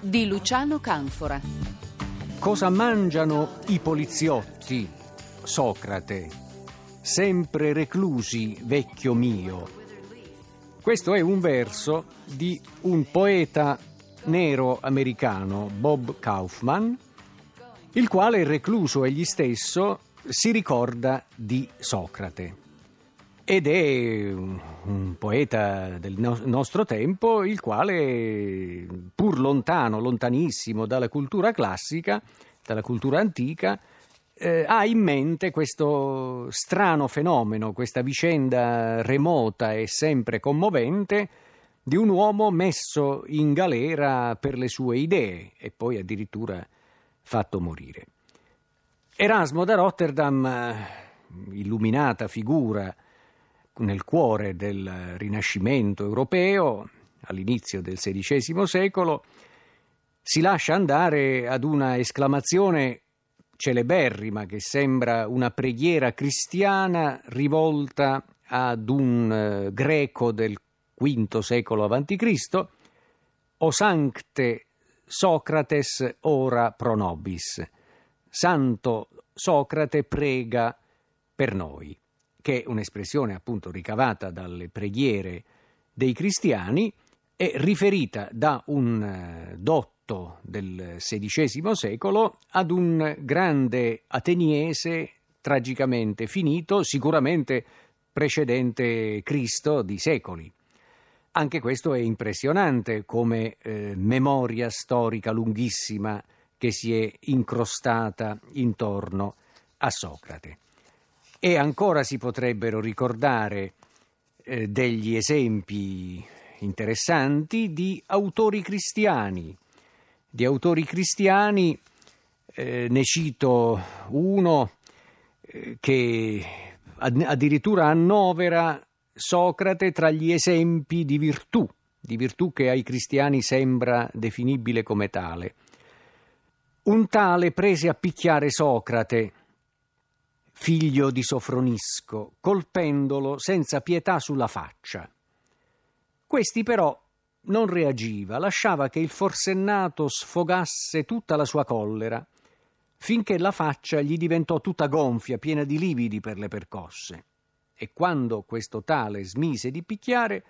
di Luciano Canfora. Cosa mangiano i poliziotti, Socrate? Sempre reclusi, vecchio mio. Questo è un verso di un poeta nero americano, Bob Kaufman, il quale, recluso egli stesso, si ricorda di Socrate ed è un, poeta del no- nostro tempo, il quale, pur lontano, lontanissimo dalla cultura classica, dalla cultura antica, eh, ha in mente questo strano fenomeno, questa vicenda remota e sempre commovente di un uomo messo in galera per le sue idee e poi addirittura fatto morire. Erasmo da Rotterdam, eh, illuminata figura, nel cuore del Rinascimento europeo, all'inizio del XVI secolo, si lascia andare ad una esclamazione celeberrima che sembra una preghiera cristiana rivolta ad un eh, greco del V secolo a.C., O sancte Socrates ora pro nobis. Santo Socrate prega per noi che è un'espressione appunto ricavata dalle preghiere dei cristiani, è riferita da un eh, dotto del XVI secolo ad un grande ateniese tragicamente finito, sicuramente precedente Cristo di secoli. Anche questo è impressionante come eh, memoria storica lunghissima che si è incrostata intorno a Socrate. E ancora si potrebbero ricordare eh, degli esempi interessanti di autori cristiani. Di autori cristiani eh, ne cito uno eh, che addirittura annovera Socrate tra gli esempi di virtù, di virtù che ai cristiani sembra definibile come tale. Un tale prese a picchiare Socrate figlio di Sofronisco, colpendolo senza pietà sulla faccia. Questi però non reagiva, lasciava che il forsennato sfogasse tutta la sua collera, finché la faccia gli diventò tutta gonfia, piena di lividi per le percosse. E quando questo tale smise di picchiare,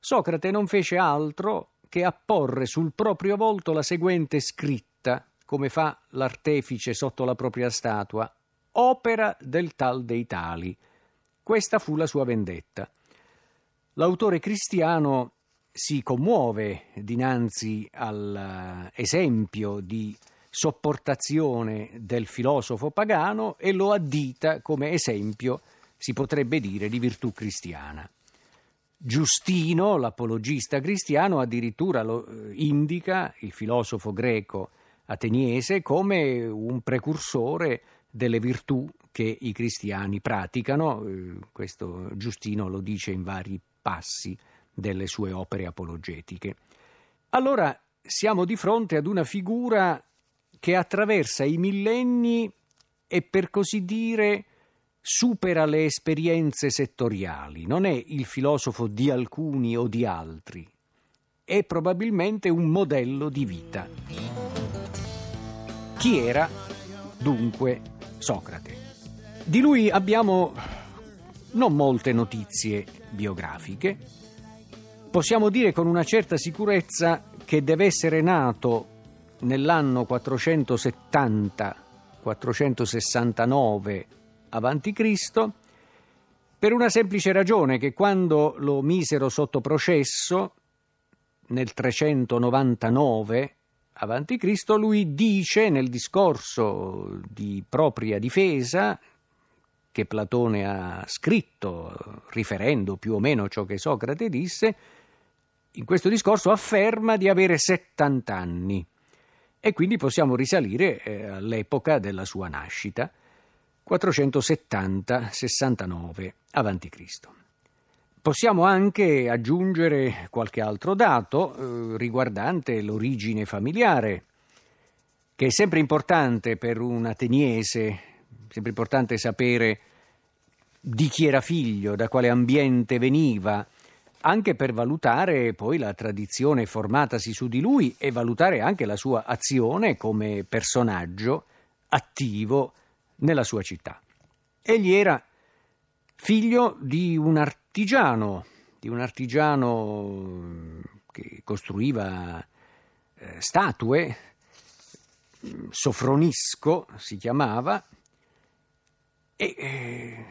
Socrate non fece altro che apporre sul proprio volto la seguente scritta, come fa l'artefice sotto la propria statua, opera del tal dei tali. Questa fu la sua vendetta. L'autore cristiano si commuove dinanzi all'esempio di sopportazione del filosofo pagano e lo addita come esempio, si potrebbe dire, di virtù cristiana. Giustino, l'apologista cristiano, addirittura lo eh, indica il filosofo greco ateniese come un precursore delle virtù che i cristiani praticano, eh, questo Giustino lo dice in vari passi delle sue opere apologetiche. Allora siamo di fronte ad una figura che attraversa i millenni e per così dire supera le esperienze settoriali, non è il filosofo di alcuni o di altri, è probabilmente un modello di vita. Chi era dunque Socrate. Di lui abbiamo non molte notizie biografiche. Possiamo dire con una certa sicurezza che deve essere nato nell'anno 470-469 a.C. per una semplice ragione che quando lo misero sotto processo nel 399 avanti Cristo, lui dice nel discorso di propria difesa che Platone ha scritto, riferendo più o meno ciò che Socrate disse, in questo discorso afferma di avere 70 anni e quindi possiamo risalire eh, all'epoca della sua nascita, 470-69 a.C. Possiamo anche aggiungere qualche altro dato eh, riguardante l'origine familiare, che è sempre importante per un ateniese, sempre importante sapere di chi era figlio, da quale ambiente veniva, anche per valutare poi la tradizione formatasi su di lui e valutare anche la sua azione come personaggio attivo nella sua città. Egli era figlio di un artigiano, di un artigiano che costruiva eh, statue, Sofronisco si chiamava, e eh,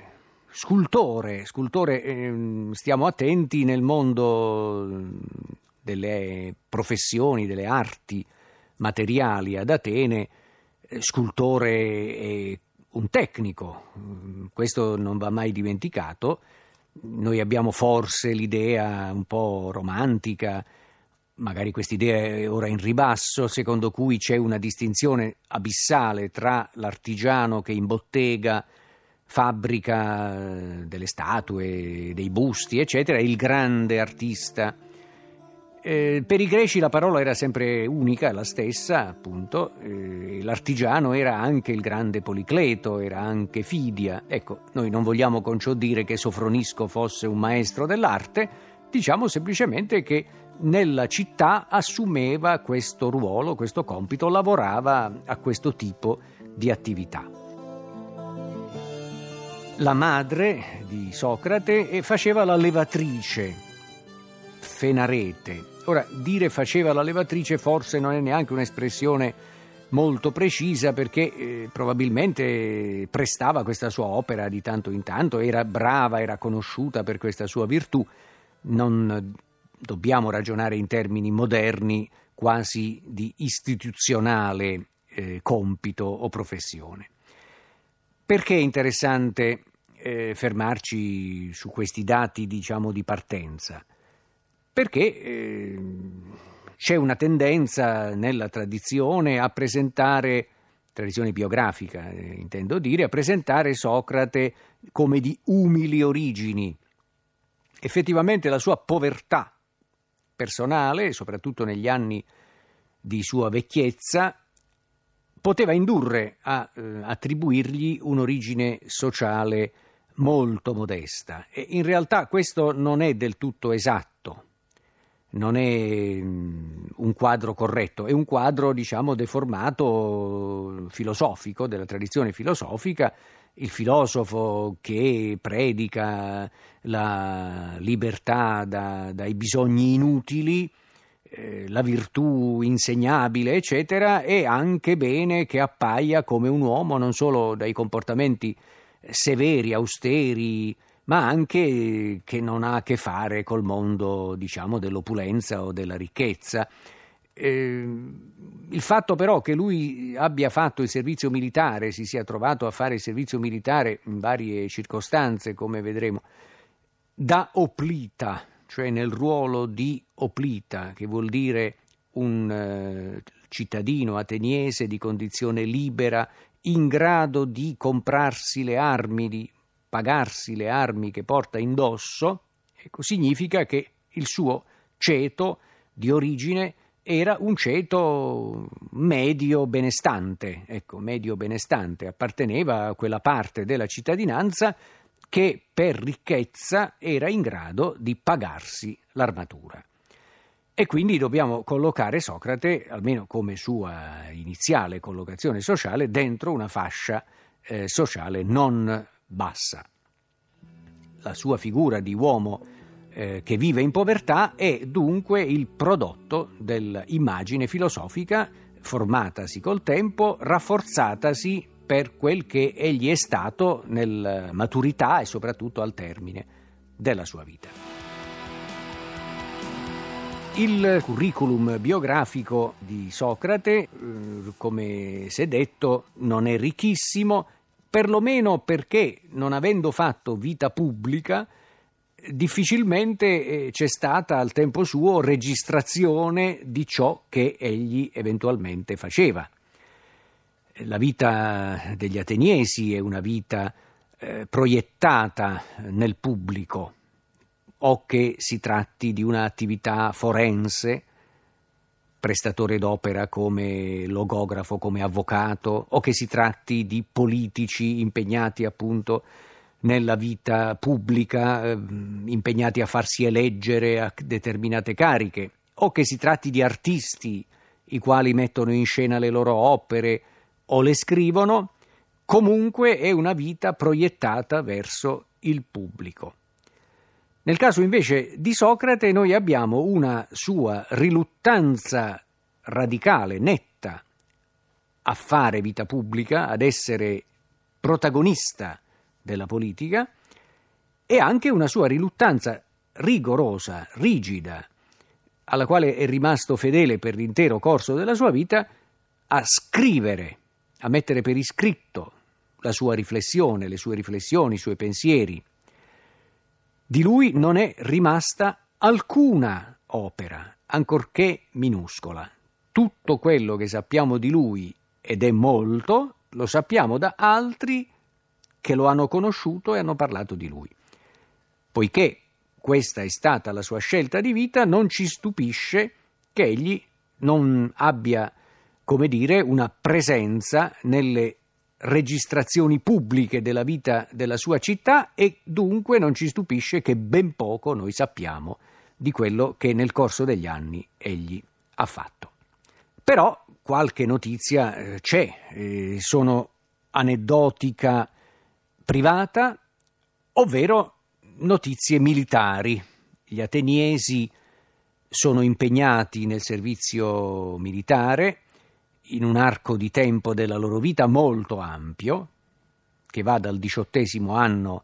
scultore, scultore eh, stiamo attenti nel mondo delle professioni, delle arti materiali ad Atene, eh, scultore e un tecnico, questo non va mai dimenticato. Noi abbiamo forse l'idea un po' romantica, magari quest'idea è ora in ribasso, secondo cui c'è una distinzione abissale tra l'artigiano che in bottega fabbrica eh, delle statue, dei busti, eccetera, e il grande artista. Eh, per i greci la parola era sempre unica, la stessa, appunto. Eh, l'artigiano era anche il grande Policleto, era anche Fidia. Ecco, noi non vogliamo con ciò dire che Sofronisco fosse un maestro dell'arte, diciamo semplicemente che nella città assumeva questo ruolo, questo compito, lavorava a questo tipo di attività. La madre di Socrate faceva la levatrice, Fenarete. Ora, dire faceva la levatrice forse non è neanche un'espressione molto precisa perché eh, probabilmente prestava questa sua opera di tanto in tanto, era brava, era conosciuta per questa sua virtù. Non dobbiamo ragionare in termini moderni quasi di istituzionale eh, compito o professione. Perché è interessante eh, fermarci su questi dati, diciamo, di partenza? Perché eh, c'è una tendenza nella tradizione a presentare, tradizione biografica eh, intendo dire, a presentare Socrate come di umili origini. Effettivamente la sua povertà personale, soprattutto negli anni di sua vecchiezza, poteva indurre a eh, attribuirgli un'origine sociale molto modesta e in realtà questo non è del tutto esatto, non è mm, un quadro corretto, è un quadro diciamo deformato filosofico, della tradizione filosofica, il filosofo che predica la libertà da, dai bisogni inutili eh, la virtù insegnabile, eccetera, è anche bene che appaia come un uomo non solo dai comportamenti severi, austeri, ma anche che non ha a che fare col mondo, diciamo, dell'opulenza o della ricchezza. Eh, il fatto però che lui abbia fatto il servizio militare, si sia trovato a fare il servizio militare in varie circostanze, come vedremo, da oplita, cioè nel ruolo di oplita, che vuol dire un eh, cittadino ateniese di condizione libera, in grado di comprarsi le armi, di pagarsi le armi che porta indosso, ecco, significa che il suo ceto di origine era un ceto medio benestante, ecco, medio benestante, apparteneva a quella parte della cittadinanza che per ricchezza era in grado di pagarsi l'armatura. E quindi dobbiamo collocare Socrate, almeno come sua iniziale collocazione sociale, dentro una fascia eh, sociale non bassa. La sua figura di uomo eh, che vive in povertà è dunque il prodotto dell'immagine filosofica formatasi col tempo, rafforzatasi per quel che egli è stato nella maturità e soprattutto al termine della sua vita. Il curriculum biografico di Socrate, eh, come si è detto, non è ricchissimo, perlomeno perché, non avendo fatto vita pubblica, difficilmente eh, c'è stata al tempo suo registrazione di ciò che egli eventualmente faceva. La vita degli ateniesi è una vita eh, proiettata nel pubblico, o che si tratti di un'attività forense, prestatore d'opera come logografo, come avvocato, o che si tratti di politici impegnati appunto nella vita pubblica, eh, impegnati a farsi eleggere a determinate cariche, o che si tratti di artisti i quali mettono in scena le loro opere o le scrivono, comunque è una vita proiettata verso il pubblico. Nel caso invece di Socrate noi abbiamo una sua riluttanza radicale, netta, a fare vita pubblica, ad essere protagonista della politica e anche una sua riluttanza rigorosa, rigida, alla quale è rimasto fedele per l'intero corso della sua vita, a scrivere, a mettere per iscritto la sua riflessione, le sue riflessioni, i suoi pensieri. Di lui non è rimasta alcuna opera, ancorché minuscola. Tutto quello che sappiamo di lui, ed è molto, lo sappiamo da altri che lo hanno conosciuto e hanno parlato di lui. Poiché questa è stata la sua scelta di vita, non ci stupisce che egli non abbia, come dire, una presenza nelle registrazioni pubbliche della vita della sua città e dunque non ci stupisce che ben poco noi sappiamo di quello che nel corso degli anni egli ha fatto. Però qualche notizia eh, c'è, eh, sono aneddotica privata, ovvero notizie militari. Gli ateniesi sono impegnati nel servizio militare in un arco di tempo della loro vita molto ampio, che va dal diciottesimo anno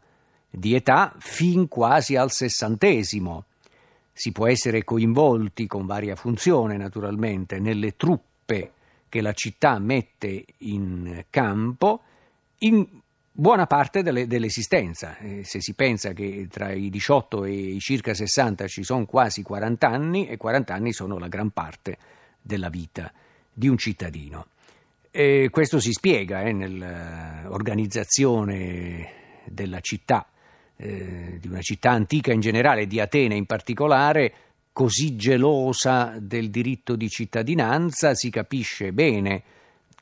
di età fin quasi al sessantesimo. Si può essere coinvolti con varia funzione, naturalmente, nelle truppe che la città mette in campo in buona parte delle, dell'esistenza. Eh, se si pensa che tra i 18 e i circa 60 ci sono quasi 40 anni, e 40 anni sono la gran parte della vita di un cittadino. E questo si spiega eh, nell'organizzazione della città, eh, di una città antica in generale, di Atene in particolare, così gelosa del diritto di cittadinanza, si capisce bene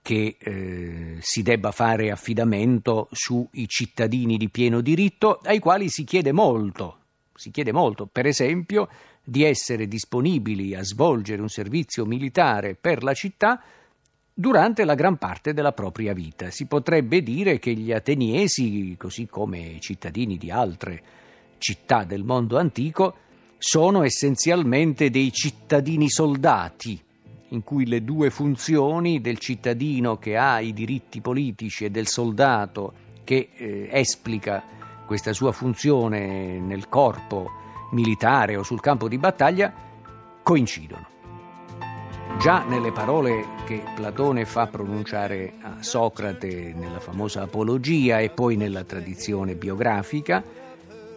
che eh, si debba fare affidamento sui cittadini di pieno diritto, ai quali si chiede molto. Si chiede molto, per esempio, di essere disponibili a svolgere un servizio militare per la città durante la gran parte della propria vita. Si potrebbe dire che gli ateniesi, così come i cittadini di altre città del mondo antico, sono essenzialmente dei cittadini soldati, in cui le due funzioni del cittadino che ha i diritti politici e del soldato che eh, esplica questa sua funzione nel corpo militare o sul campo di battaglia coincidono. Già nelle parole che Platone fa pronunciare a Socrate nella famosa Apologia e poi nella tradizione biografica,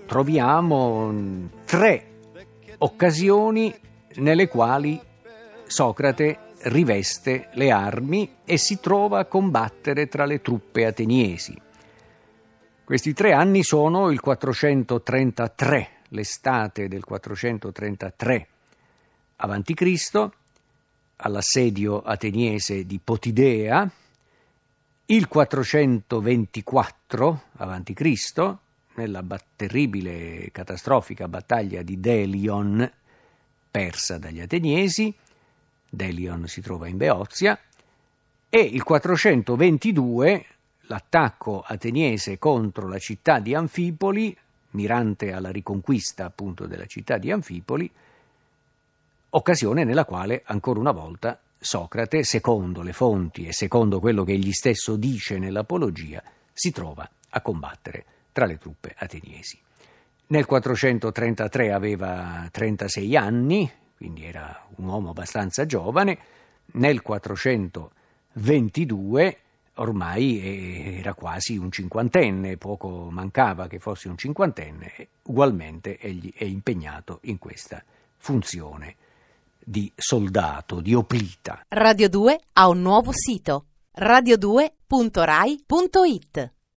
troviamo tre occasioni nelle quali Socrate riveste le armi e si trova a combattere tra le truppe ateniesi. Questi tre anni sono il 433 l'estate del 433 a.C., all'assedio ateniese di Potidea, il 424 a.C., nella terribile e catastrofica battaglia di Delion, persa dagli ateniesi, Delion si trova in Beozia, e il 422 l'attacco ateniese contro la città di Anfipoli, mirante alla riconquista appunto della città di Anfipoli, occasione nella quale ancora una volta Socrate, secondo le fonti e secondo quello che egli stesso dice nell'Apologia, si trova a combattere tra le truppe ateniesi. Nel 433 aveva 36 anni, quindi era un uomo abbastanza giovane, nel 422 ormai era quasi un cinquantenne, poco mancava che fosse un cinquantenne, ugualmente egli è impegnato in questa funzione di soldato, di oplita. Radio 2 ha un nuovo sito radio2.rai.it